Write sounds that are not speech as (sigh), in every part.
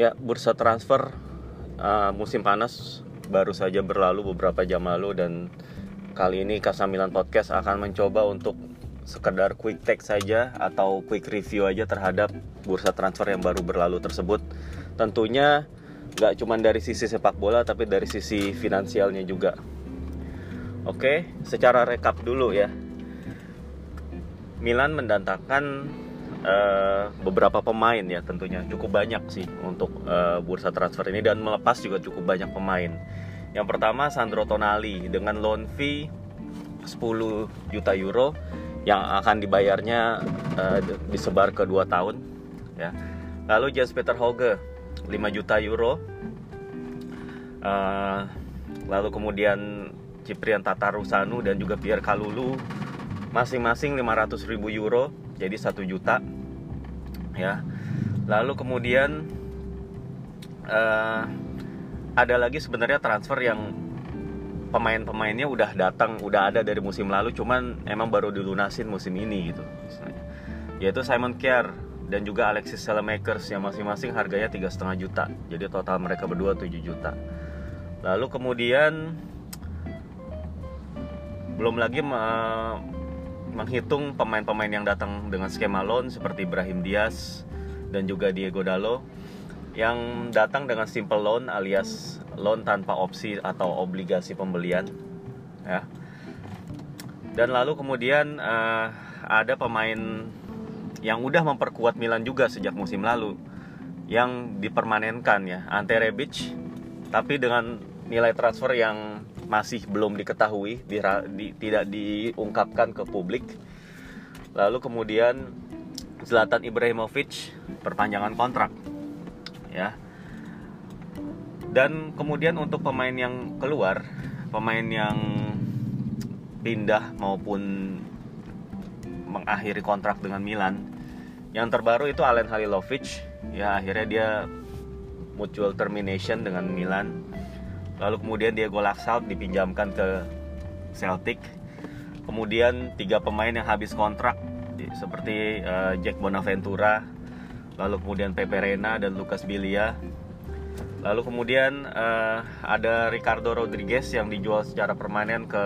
Ya, bursa transfer uh, musim panas baru saja berlalu beberapa jam lalu dan kali ini Kasamilan Podcast akan mencoba untuk sekedar quick take saja atau quick review aja terhadap bursa transfer yang baru berlalu tersebut. Tentunya nggak cuma dari sisi sepak bola tapi dari sisi finansialnya juga. Oke, secara rekap dulu ya. Milan mendatangkan uh, beberapa pemain ya tentunya cukup banyak sih untuk uh, bursa transfer ini dan melepas juga cukup banyak pemain. Yang pertama Sandro Tonali dengan loan fee 10 juta euro yang akan dibayarnya uh, disebar ke 2 tahun ya. Lalu Jens Peter Hoge 5 juta euro. Uh, lalu kemudian Ciprian Tatarusanu dan juga Pierre Kalulu masing-masing 500 ribu euro jadi satu juta ya. Lalu kemudian uh, ada lagi sebenarnya transfer yang pemain-pemainnya udah datang udah ada dari musim lalu cuman emang baru dilunasin musim ini gitu yaitu Simon Kjaer dan juga Alexis Selemakers yang masing-masing harganya tiga setengah juta. Jadi total mereka berdua 7 juta. Lalu kemudian belum lagi menghitung pemain-pemain yang datang dengan skema loan seperti Ibrahim Diaz dan juga Diego Dalo yang datang dengan simple loan alias loan tanpa opsi atau obligasi pembelian ya. Dan lalu kemudian uh, ada pemain yang udah memperkuat Milan juga sejak musim lalu yang dipermanenkan ya Ante Rebic tapi dengan nilai transfer yang masih belum diketahui, di, di, tidak diungkapkan ke publik. Lalu kemudian Zlatan Ibrahimovic perpanjangan kontrak, ya. Dan kemudian untuk pemain yang keluar, pemain yang pindah maupun mengakhiri kontrak dengan Milan, yang terbaru itu Alen Halilovic, ya akhirnya dia mutual termination dengan Milan Lalu kemudian Diego Laxalt dipinjamkan ke Celtic. Kemudian tiga pemain yang habis kontrak seperti uh, Jack Bonaventura, lalu kemudian Pepe Reina dan Lucas Bilia. Lalu kemudian uh, ada Ricardo Rodriguez yang dijual secara permanen ke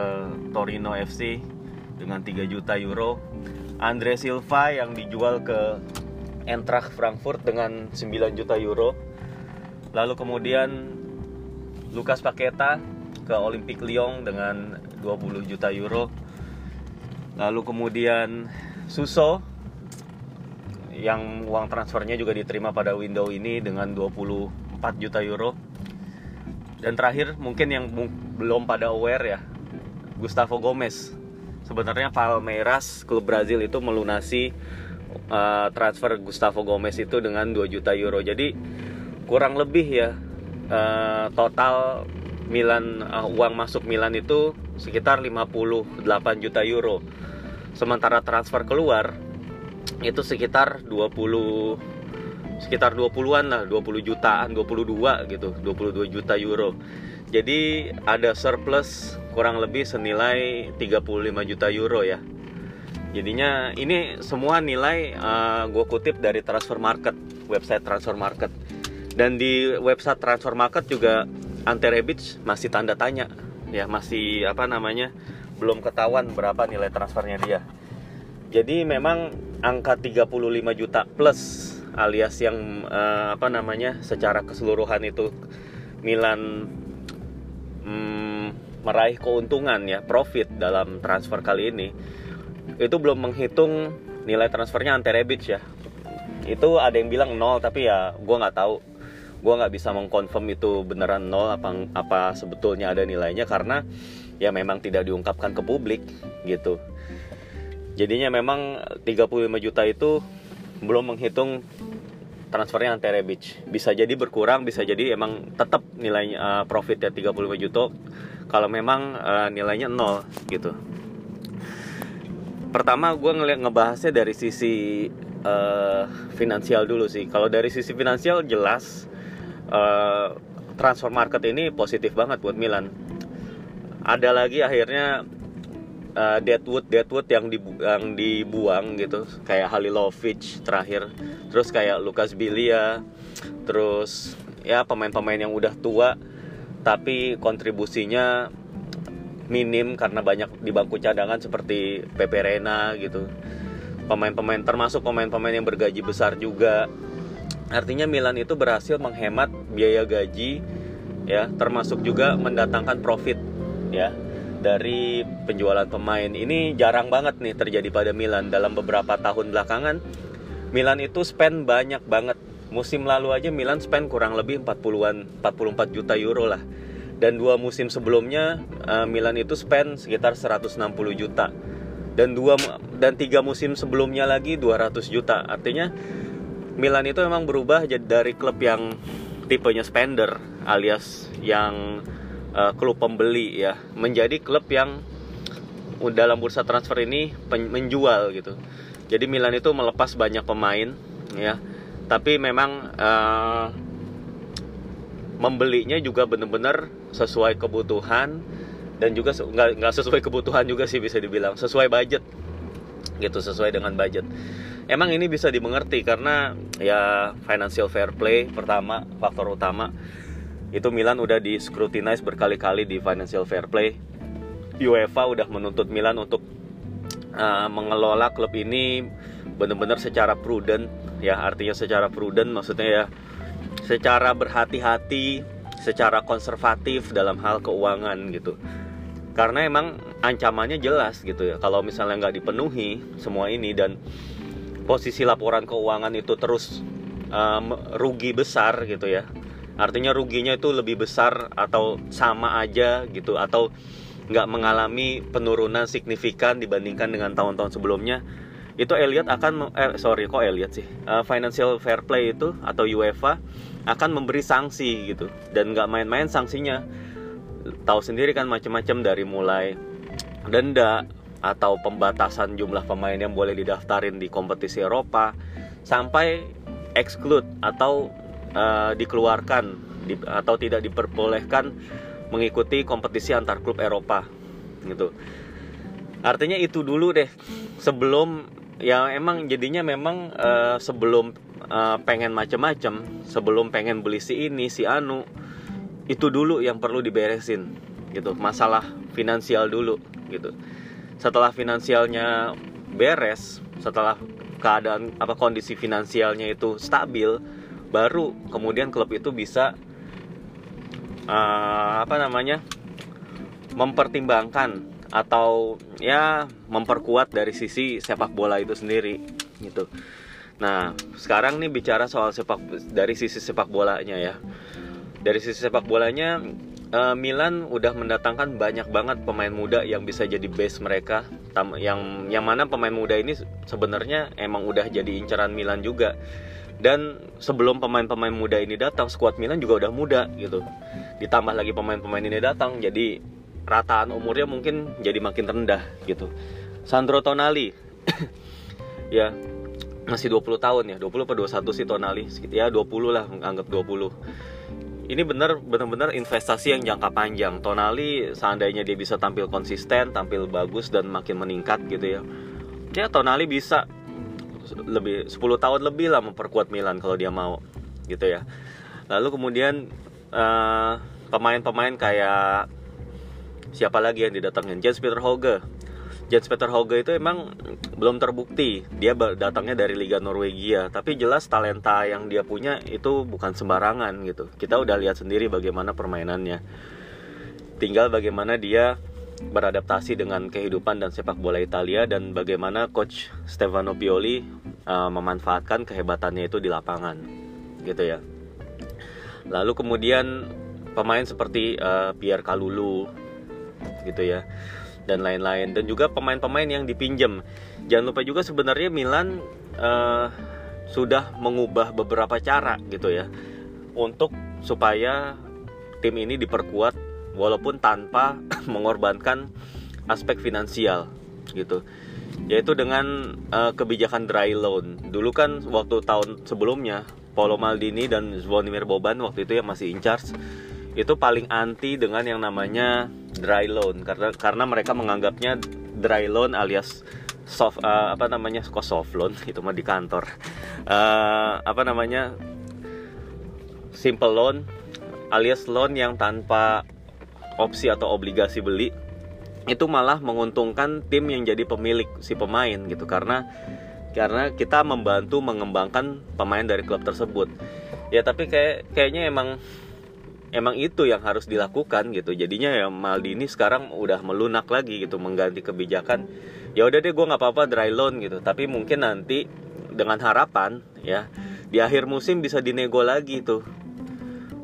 Torino FC dengan 3 juta euro. Andre Silva yang dijual ke Eintracht Frankfurt dengan 9 juta euro. Lalu kemudian Lukas Paketa ke Olympique Lyon dengan 20 juta euro. Lalu kemudian Suso yang uang transfernya juga diterima pada window ini dengan 24 juta euro. Dan terakhir mungkin yang belum pada aware ya, Gustavo Gomez. Sebenarnya Palmeiras klub Brazil itu melunasi uh, transfer Gustavo Gomez itu dengan 2 juta euro. Jadi kurang lebih ya uh, total Milan uh, uang masuk Milan itu sekitar 58 juta euro. Sementara transfer keluar itu sekitar 20 sekitar 20-an lah, 20 jutaan, 22 gitu, 22 juta euro. Jadi ada surplus kurang lebih senilai 35 juta euro ya. Jadinya ini semua nilai uh, gue kutip dari transfer market, website transfer market dan di website transfer market juga Ante Rebic masih tanda tanya. Ya masih apa namanya belum ketahuan berapa nilai transfernya dia. Jadi memang angka 35 juta plus alias yang uh, apa namanya secara keseluruhan itu Milan mm, meraih keuntungan ya profit dalam transfer kali ini itu belum menghitung nilai transfernya Ante Rebic ya. Itu ada yang bilang nol tapi ya gue nggak tahu gue nggak bisa mengkonfirm itu beneran nol apa apa sebetulnya ada nilainya karena ya memang tidak diungkapkan ke publik gitu. Jadinya memang 35 juta itu belum menghitung transfernya Ante Rebic bisa jadi berkurang bisa jadi emang tetap nilainya uh, profitnya 35 juta kalau memang uh, nilainya nol gitu. Pertama gue ngeliat ngebahasnya dari sisi uh, finansial dulu sih. Kalau dari sisi finansial jelas uh, transfer market ini positif banget buat Milan. Ada lagi akhirnya uh, Deadwood Deadwood yang dibu yang dibuang gitu. Kayak Halilovic terakhir. Terus kayak Lucas Bilia. Terus ya pemain-pemain yang udah tua. Tapi kontribusinya minim karena banyak di bangku cadangan seperti Pepe Reina gitu. Pemain-pemain termasuk pemain-pemain yang bergaji besar juga artinya Milan itu berhasil menghemat biaya gaji ya termasuk juga mendatangkan profit ya dari penjualan pemain. Ini jarang banget nih terjadi pada Milan. Dalam beberapa tahun belakangan Milan itu spend banyak banget. Musim lalu aja Milan spend kurang lebih 40-an 44 juta euro lah. Dan dua musim sebelumnya uh, Milan itu spend sekitar 160 juta. Dan dua dan tiga musim sebelumnya lagi 200 juta. Artinya Milan itu memang berubah jadi dari klub yang tipenya spender alias yang uh, klub pembeli ya menjadi klub yang dalam bursa transfer ini menjual gitu. Jadi Milan itu melepas banyak pemain ya tapi memang uh, membelinya juga benar-benar sesuai kebutuhan dan juga nggak nggak sesuai kebutuhan juga sih bisa dibilang sesuai budget gitu sesuai dengan budget. Emang ini bisa dimengerti karena ya financial fair play pertama faktor utama. Itu Milan udah di scrutinize berkali-kali di financial fair play. UEFA udah menuntut Milan untuk uh, mengelola klub ini benar-benar secara prudent. Ya artinya secara prudent maksudnya ya secara berhati-hati, secara konservatif dalam hal keuangan gitu. Karena emang ancamannya jelas gitu ya. Kalau misalnya nggak dipenuhi semua ini dan posisi laporan keuangan itu terus um, rugi besar gitu ya. Artinya ruginya itu lebih besar atau sama aja gitu atau nggak mengalami penurunan signifikan dibandingkan dengan tahun-tahun sebelumnya itu Elliot akan eh, sorry kok Elliot sih uh, financial fair play itu atau UEFA akan memberi sanksi gitu dan nggak main-main sanksinya tahu sendiri kan macam-macam dari mulai denda atau pembatasan jumlah pemain yang boleh didaftarin di kompetisi Eropa sampai exclude atau uh, dikeluarkan di, atau tidak diperbolehkan mengikuti kompetisi antar klub Eropa gitu. Artinya itu dulu deh sebelum ya emang jadinya memang uh, sebelum uh, pengen macem-macem sebelum pengen beli si ini si anu itu dulu yang perlu diberesin gitu masalah finansial dulu gitu setelah finansialnya beres setelah keadaan apa kondisi finansialnya itu stabil baru kemudian klub itu bisa uh, apa namanya mempertimbangkan atau ya memperkuat dari sisi sepak bola itu sendiri gitu Nah, sekarang nih bicara soal sepak dari sisi sepak bolanya ya. Dari sisi sepak bolanya uh, Milan udah mendatangkan banyak banget pemain muda yang bisa jadi base mereka. Yang yang mana pemain muda ini sebenarnya emang udah jadi incaran Milan juga. Dan sebelum pemain-pemain muda ini datang, skuad Milan juga udah muda gitu. Ditambah lagi pemain-pemain ini datang, jadi rataan umurnya mungkin jadi makin rendah gitu. Sandro Tonali (coughs) ya masih 20 tahun ya 20 atau 21 sih Tonali ya 20 lah anggap 20 ini bener bener-bener investasi yang jangka panjang. Tonali seandainya dia bisa tampil konsisten tampil bagus dan makin meningkat gitu ya ya Tonali bisa lebih 10 tahun lebih lah memperkuat Milan kalau dia mau gitu ya. Lalu kemudian eh, pemain-pemain kayak siapa lagi yang didatangin Jens Peter Hoge Jens Peter Hauge itu emang belum terbukti. Dia datangnya dari Liga Norwegia. Tapi jelas talenta yang dia punya itu bukan sembarangan gitu. Kita udah lihat sendiri bagaimana permainannya. Tinggal bagaimana dia beradaptasi dengan kehidupan dan sepak bola Italia dan bagaimana coach Stefano Pioli uh, memanfaatkan kehebatannya itu di lapangan. Gitu ya. Lalu kemudian pemain seperti uh, Pierre Kalulu. Gitu ya dan lain-lain. Dan juga pemain-pemain yang dipinjam. Jangan lupa juga sebenarnya Milan uh, sudah mengubah beberapa cara gitu ya. Untuk supaya tim ini diperkuat walaupun tanpa (coughs) mengorbankan aspek finansial gitu. Yaitu dengan uh, kebijakan dry loan. Dulu kan waktu tahun sebelumnya Paulo Maldini dan Zvonimir Boban waktu itu yang masih in charge itu paling anti dengan yang namanya dry loan. Karena karena mereka menganggapnya dry loan alias soft uh, apa namanya kok soft loan? Itu mah di kantor. Uh, apa namanya simple loan alias loan yang tanpa opsi atau obligasi beli itu malah menguntungkan tim yang jadi pemilik si pemain gitu. Karena karena kita membantu mengembangkan pemain dari klub tersebut. Ya tapi kayak kayaknya emang emang itu yang harus dilakukan gitu. Jadinya ya Maldini sekarang udah melunak lagi gitu mengganti kebijakan. Ya udah deh gue nggak apa-apa dry loan gitu. Tapi mungkin nanti dengan harapan ya di akhir musim bisa dinego lagi tuh.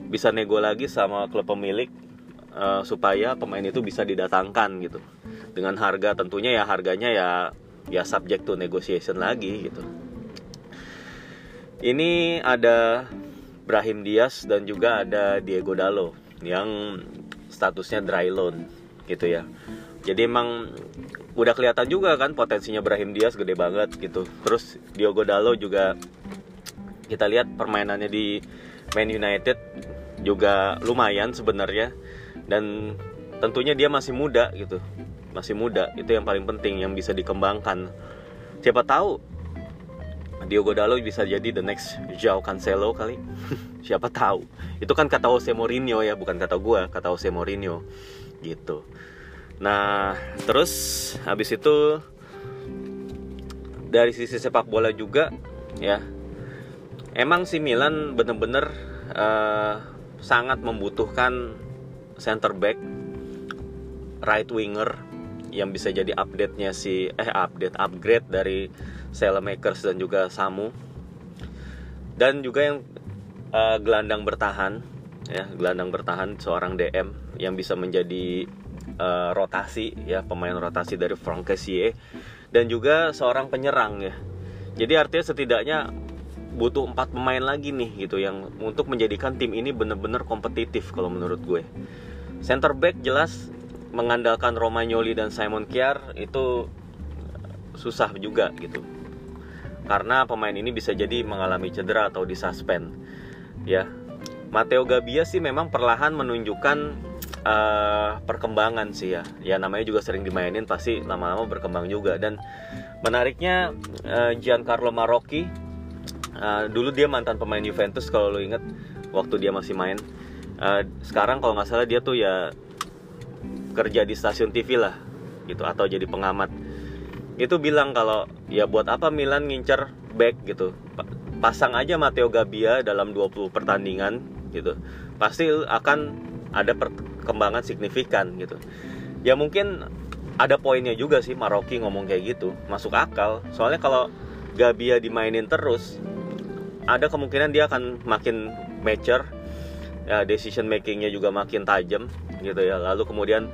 Bisa nego lagi sama klub pemilik uh, supaya pemain itu bisa didatangkan gitu. Dengan harga tentunya ya harganya ya ya subject to negotiation lagi gitu. Ini ada Brahim Diaz dan juga ada Diego Dalo yang statusnya dry loan gitu ya. Jadi emang udah kelihatan juga kan potensinya Brahim Diaz gede banget gitu. Terus Diogo Dalo juga kita lihat permainannya di Man United juga lumayan sebenarnya. Dan tentunya dia masih muda gitu. Masih muda itu yang paling penting yang bisa dikembangkan. Siapa tahu Diogo Dalo bisa jadi the next Joao Cancelo kali. (laughs) Siapa tahu. Itu kan kata Jose Mourinho ya bukan kata gue kata Jose Mourinho. Gitu. Nah terus habis itu dari sisi sepak bola juga ya. Emang si Milan bener-bener uh, sangat membutuhkan center back right winger yang bisa jadi update-nya si eh update upgrade dari Makers dan juga Samu dan juga yang uh, gelandang bertahan ya gelandang bertahan seorang DM yang bisa menjadi uh, rotasi ya pemain rotasi dari Franck dan juga seorang penyerang ya jadi artinya setidaknya butuh empat pemain lagi nih gitu yang untuk menjadikan tim ini bener-bener kompetitif kalau menurut gue. Center back jelas mengandalkan Romagnoli dan Simon Kjaer itu susah juga gitu. Karena pemain ini bisa jadi mengalami cedera atau disuspend. Ya. Matteo Gabbia sih memang perlahan menunjukkan uh, perkembangan sih ya. Ya namanya juga sering dimainin pasti lama-lama berkembang juga dan menariknya uh, Giancarlo Marocchi uh, dulu dia mantan pemain Juventus kalau lo inget waktu dia masih main uh, sekarang kalau nggak salah dia tuh ya kerja di stasiun TV lah gitu atau jadi pengamat. Itu bilang kalau ya buat apa Milan ngincer back gitu. Pasang aja Matteo Gabbia dalam 20 pertandingan gitu. Pasti akan ada perkembangan signifikan gitu. Ya mungkin ada poinnya juga sih Maroki ngomong kayak gitu masuk akal. Soalnya kalau Gabia dimainin terus ada kemungkinan dia akan makin mature ya decision makingnya juga makin tajam gitu ya. Lalu kemudian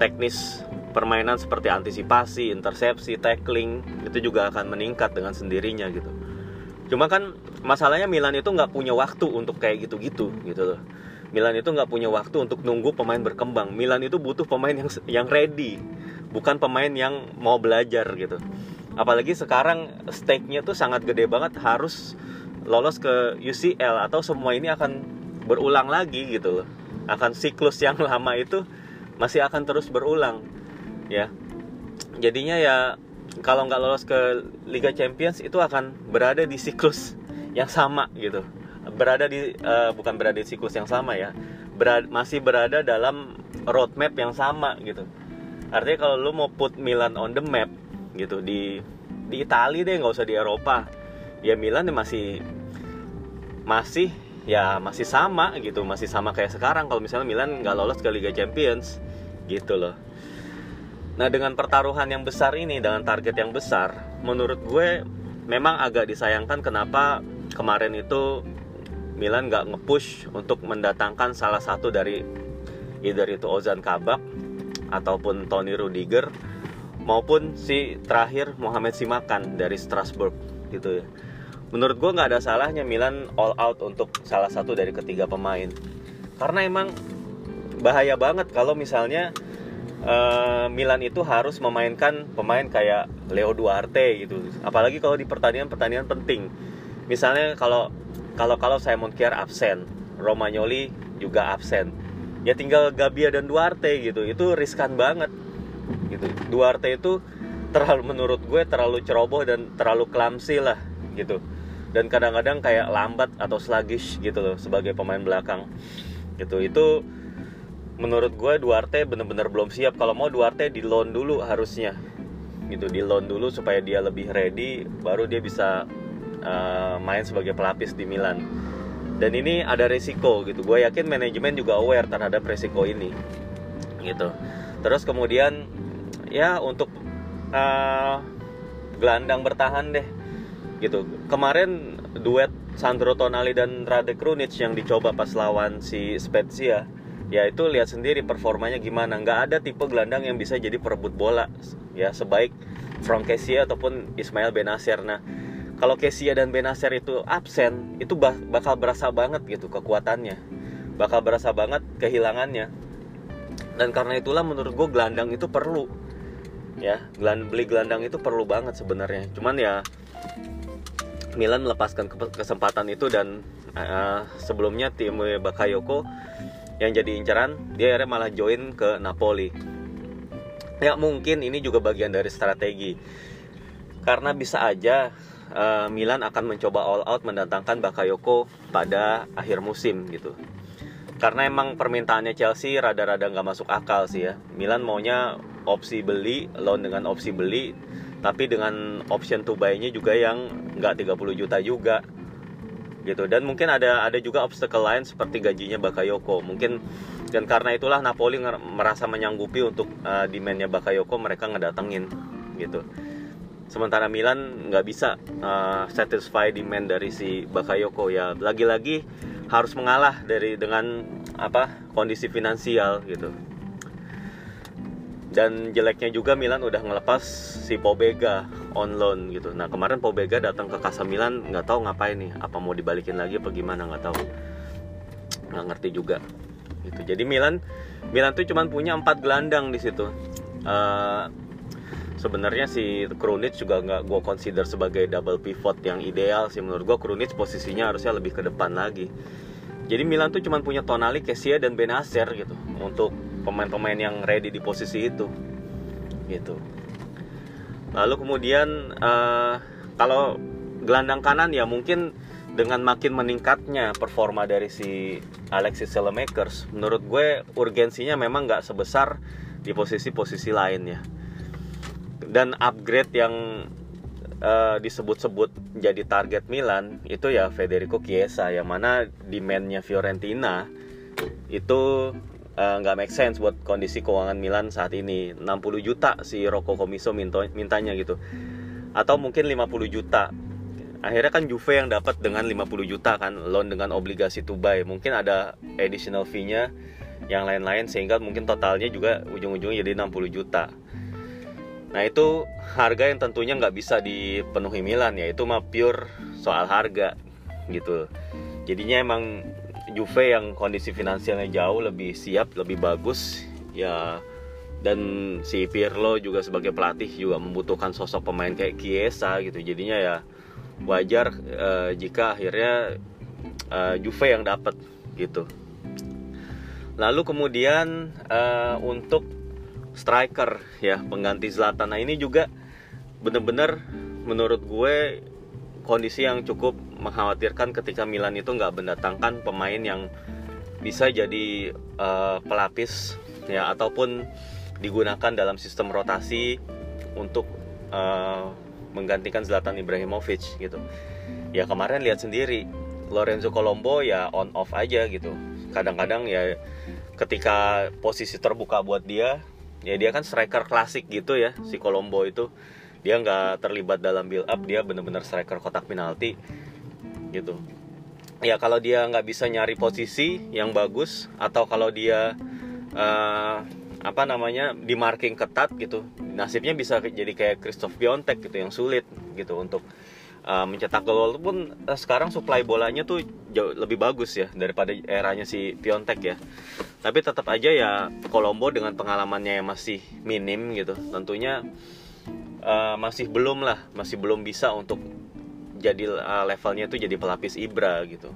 teknis permainan seperti antisipasi intersepsi tackling itu juga akan meningkat dengan sendirinya gitu. Cuma kan masalahnya Milan itu nggak punya waktu untuk kayak gitu-gitu gitu loh. Milan itu nggak punya waktu untuk nunggu pemain berkembang. Milan itu butuh pemain yang yang ready bukan pemain yang mau belajar gitu. Apalagi sekarang stake-nya tuh sangat gede banget harus lolos ke UCL atau semua ini akan berulang lagi gitu akan siklus yang (laughs) lama itu masih akan terus berulang ya. Jadinya ya kalau nggak lolos ke Liga Champions itu akan berada di siklus yang sama gitu. Berada di uh, bukan berada di siklus yang sama ya. Berada, masih berada dalam roadmap yang sama gitu. Artinya kalau lu mau put Milan on the map gitu di di Italia deh nggak usah di Eropa. Ya Milan masih masih ya masih sama gitu masih sama kayak sekarang kalau misalnya Milan nggak lolos ke Liga Champions gitu loh. Nah dengan pertaruhan yang besar ini dengan target yang besar menurut gue memang agak disayangkan kenapa kemarin itu Milan nggak nge-push untuk mendatangkan salah satu dari either itu Ozan Kabak ataupun Tony Rudiger maupun si terakhir Mohamed Simakan dari Strasbourg gitu ya menurut gue nggak ada salahnya Milan all out untuk salah satu dari ketiga pemain. Karena emang bahaya banget kalau misalnya uh, Milan itu harus memainkan pemain kayak Leo Duarte gitu. Apalagi kalau di pertandingan-pertandingan penting. Misalnya kalau kalau kalau Simon Kjaer absen Romagnoli juga absen. Ya tinggal Gabia dan Duarte gitu. Itu riskan banget gitu. Duarte itu terlalu menurut gue terlalu ceroboh dan terlalu clumsy lah gitu dan kadang-kadang kayak lambat atau sluggish gitu loh sebagai pemain belakang. Gitu itu menurut gue Duarte bener-bener belum siap. Kalau mau Duarte di loan dulu harusnya. Gitu di loan dulu supaya dia lebih ready baru dia bisa uh, main sebagai pelapis di Milan. Dan ini ada resiko gitu. Gue yakin manajemen juga aware terhadap resiko ini. Gitu. Terus kemudian ya untuk uh, gelandang bertahan deh gitu. Kemarin duet Sandro Tonali dan Rade Krunic yang dicoba pas lawan si Spezia ya itu lihat sendiri performanya gimana. Nggak ada tipe gelandang yang bisa jadi perebut bola ya sebaik Frank Kessie ataupun Ismail Benacer. Nah kalau Kessie dan Benacer itu absen itu bakal berasa banget gitu kekuatannya. Bakal berasa banget kehilangannya. Dan karena itulah menurut gue gelandang itu perlu ya. Beli gelandang itu perlu banget sebenarnya. Cuman ya Milan melepaskan kesempatan itu dan uh, sebelumnya tim Bakayoko yang jadi incaran dia akhirnya malah join ke Napoli. Ya mungkin ini juga bagian dari strategi karena bisa aja uh, Milan akan mencoba all out mendatangkan Bakayoko pada akhir musim gitu. Karena emang permintaannya Chelsea rada-rada nggak masuk akal sih ya. Milan maunya opsi beli, loan dengan opsi beli tapi dengan option to buy-nya juga yang nggak 30 juta juga. Gitu. Dan mungkin ada ada juga obstacle lain seperti gajinya Bakayoko. Mungkin dan karena itulah Napoli merasa menyanggupi untuk uh, demandnya Bakayoko mereka ngedatengin. Gitu. Sementara Milan nggak bisa uh, satisfy demand dari si Bakayoko. Ya lagi-lagi harus mengalah dari dengan apa kondisi finansial gitu dan jeleknya juga Milan udah ngelepas si Pobega on loan gitu. Nah kemarin Pobega datang ke Casa Milan nggak tahu ngapain nih, apa mau dibalikin lagi apa gimana nggak tahu, nggak ngerti juga. Gitu. Jadi Milan Milan tuh cuma punya empat gelandang di situ. Uh, Sebenarnya si Krunic juga nggak gue consider sebagai double pivot yang ideal sih menurut gue Krunic posisinya harusnya lebih ke depan lagi. Jadi Milan tuh cuma punya Tonali, Kessia dan Benacer gitu untuk pemain-pemain yang ready di posisi itu gitu. Lalu kemudian uh, kalau gelandang kanan ya mungkin dengan makin meningkatnya performa dari si Alexis Selemakers menurut gue urgensinya memang nggak sebesar di posisi-posisi lain ya dan upgrade yang uh, disebut-sebut jadi target Milan itu ya Federico Chiesa yang mana demandnya Fiorentina itu nggak uh, make sense buat kondisi keuangan Milan saat ini. 60 juta si Rocco Comiso mintanya gitu. Atau mungkin 50 juta. Akhirnya kan Juve yang dapat dengan 50 juta kan loan dengan obligasi to buy. Mungkin ada additional fee-nya yang lain-lain sehingga mungkin totalnya juga ujung-ujungnya jadi 60 juta. Nah itu harga yang tentunya nggak bisa dipenuhi Milan ya itu mah pure soal harga gitu. Jadinya emang Juve yang kondisi finansialnya jauh lebih siap, lebih bagus ya dan si Pirlo juga sebagai pelatih juga membutuhkan sosok pemain kayak Chiesa gitu. Jadinya ya wajar uh, jika akhirnya uh, Juve yang dapat gitu. Lalu kemudian uh, untuk striker ya pengganti Zlatan. Nah ini juga bener-bener menurut gue kondisi yang cukup mengkhawatirkan ketika Milan itu nggak mendatangkan pemain yang bisa jadi uh, pelapis ya ataupun digunakan dalam sistem rotasi untuk uh, menggantikan Zlatan Ibrahimovic gitu. Ya kemarin lihat sendiri Lorenzo Colombo ya on off aja gitu. Kadang-kadang ya ketika posisi terbuka buat dia ya dia kan striker klasik gitu ya si Colombo itu dia nggak terlibat dalam build up dia bener-bener striker kotak penalti gitu. Ya kalau dia nggak bisa nyari posisi yang bagus atau kalau dia uh, apa namanya di marking ketat gitu nasibnya bisa jadi kayak Christoph Biontek gitu yang sulit gitu untuk uh, mencetak gol. Pun uh, sekarang supply bolanya tuh jauh lebih bagus ya daripada eranya si Piontek ya. Tapi tetap aja ya Kolombo dengan pengalamannya yang masih minim gitu tentunya uh, masih belum lah masih belum bisa untuk jadi uh, levelnya itu jadi pelapis Ibra gitu.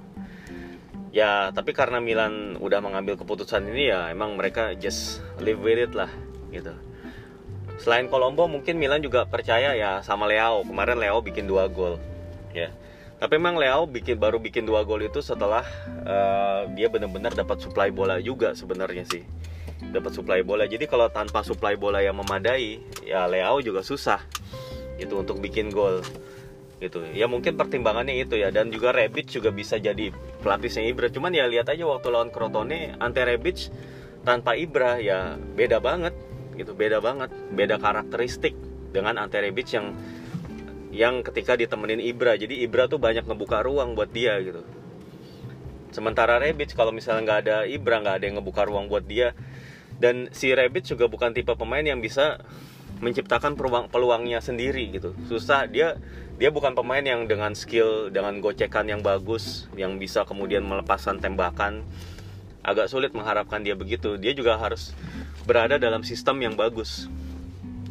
Ya tapi karena Milan udah mengambil keputusan ini ya emang mereka just live with it lah gitu. Selain Colombo mungkin Milan juga percaya ya sama Leo kemarin Leo bikin dua gol ya. Tapi memang Leo bikin baru bikin dua gol itu setelah uh, dia benar-benar dapat supply bola juga sebenarnya sih dapat supply bola. Jadi kalau tanpa supply bola yang memadai ya Leo juga susah itu untuk bikin gol gitu. Ya mungkin pertimbangannya itu ya. Dan juga Rebic juga bisa jadi pelapisnya Ibra. Cuman ya lihat aja waktu lawan Crotone ante Rebic tanpa Ibra ya beda banget gitu beda banget. Beda karakteristik dengan Ante Rebic yang yang ketika ditemenin Ibra. Jadi Ibra tuh banyak ngebuka ruang buat dia gitu. Sementara Rebic kalau misalnya nggak ada Ibra nggak ada yang ngebuka ruang buat dia dan si Rebic juga bukan tipe pemain yang bisa menciptakan peluang peluangnya sendiri gitu. Susah dia dia bukan pemain yang dengan skill dengan gocekan yang bagus yang bisa kemudian melepaskan tembakan. Agak sulit mengharapkan dia begitu. Dia juga harus berada dalam sistem yang bagus.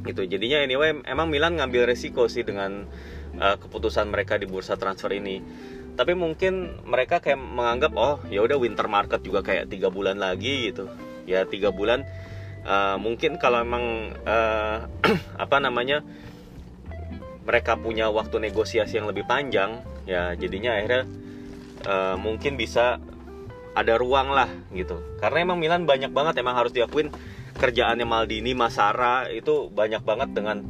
Gitu. Jadinya anyway emang Milan ngambil resiko sih dengan uh, keputusan mereka di bursa transfer ini. Tapi mungkin mereka kayak menganggap oh ya udah winter market juga kayak tiga bulan lagi gitu ya tiga bulan. Uh, mungkin kalau emang uh, (clears throat) apa namanya mereka punya waktu negosiasi yang lebih panjang ya jadinya akhirnya uh, mungkin bisa ada ruang lah gitu. Karena emang Milan banyak banget emang harus diakuin. Kerjaannya Maldini Masara itu banyak banget dengan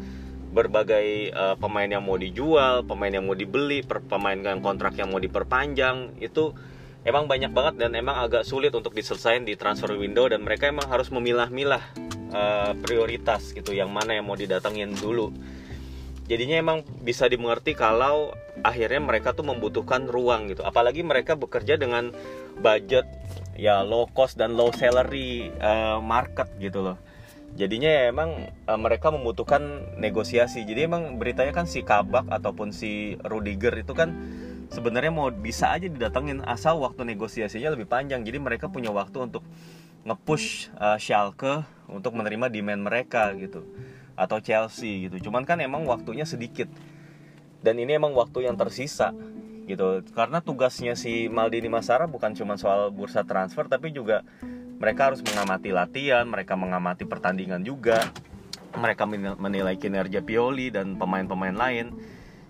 berbagai uh, pemain yang mau dijual pemain yang mau dibeli per, pemain yang kontrak yang mau diperpanjang itu emang banyak banget dan emang agak sulit untuk diselesaikan di transfer window dan mereka emang harus memilah-milah uh, prioritas gitu yang mana yang mau didatengin dulu. Jadinya emang bisa dimengerti kalau akhirnya mereka tuh membutuhkan ruang gitu. Apalagi mereka bekerja dengan budget ya low cost dan low salary uh, market gitu loh. Jadinya ya emang uh, mereka membutuhkan negosiasi. Jadi emang beritanya kan si Kabak ataupun si Rudiger itu kan sebenarnya mau bisa aja didatengin asal waktu negosiasinya lebih panjang. Jadi mereka punya waktu untuk ngepush uh, Schalke untuk menerima demand mereka gitu atau Chelsea gitu. Cuman kan emang waktunya sedikit. Dan ini emang waktu yang tersisa gitu. Karena tugasnya si Maldini Masara bukan cuma soal bursa transfer tapi juga mereka harus mengamati latihan mereka mengamati pertandingan juga. Mereka menilai kinerja Pioli dan pemain-pemain lain.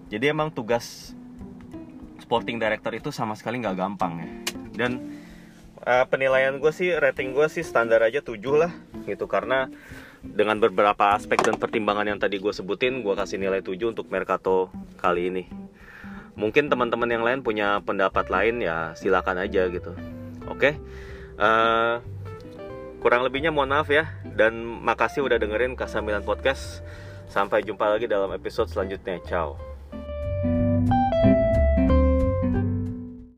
Jadi emang tugas sporting director itu sama sekali nggak gampang ya. Dan uh, penilaian gue sih rating gue sih standar aja 7 lah gitu. Karena dengan beberapa aspek dan pertimbangan yang tadi gue sebutin gue kasih nilai 7 untuk Mercato kali ini. Mungkin teman-teman yang lain punya pendapat lain ya silakan aja gitu. Oke? Okay? uh, eh, kurang lebihnya mohon maaf ya. Dan makasih udah dengerin Kasamilan Podcast. Sampai jumpa lagi dalam episode selanjutnya. Ciao